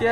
في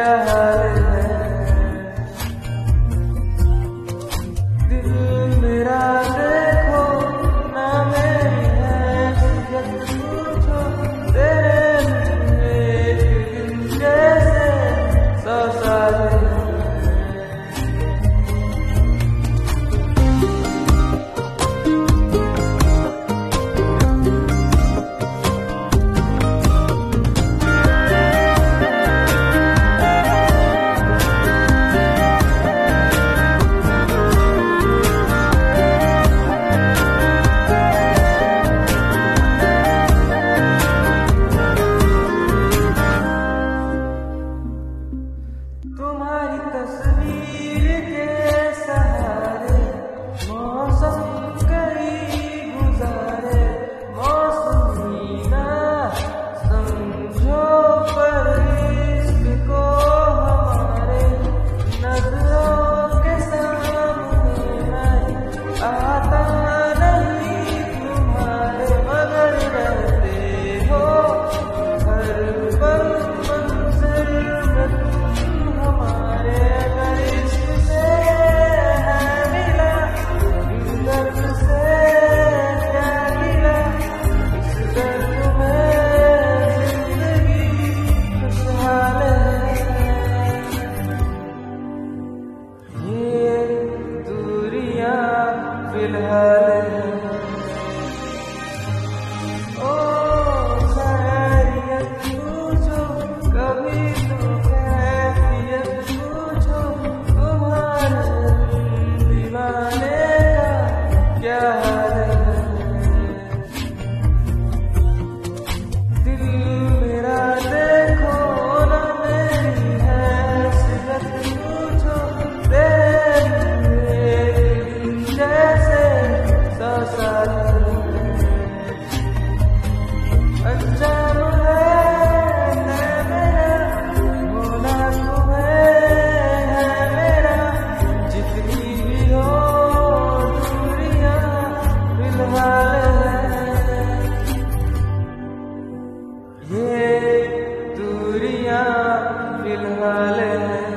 الدنيا في الهالين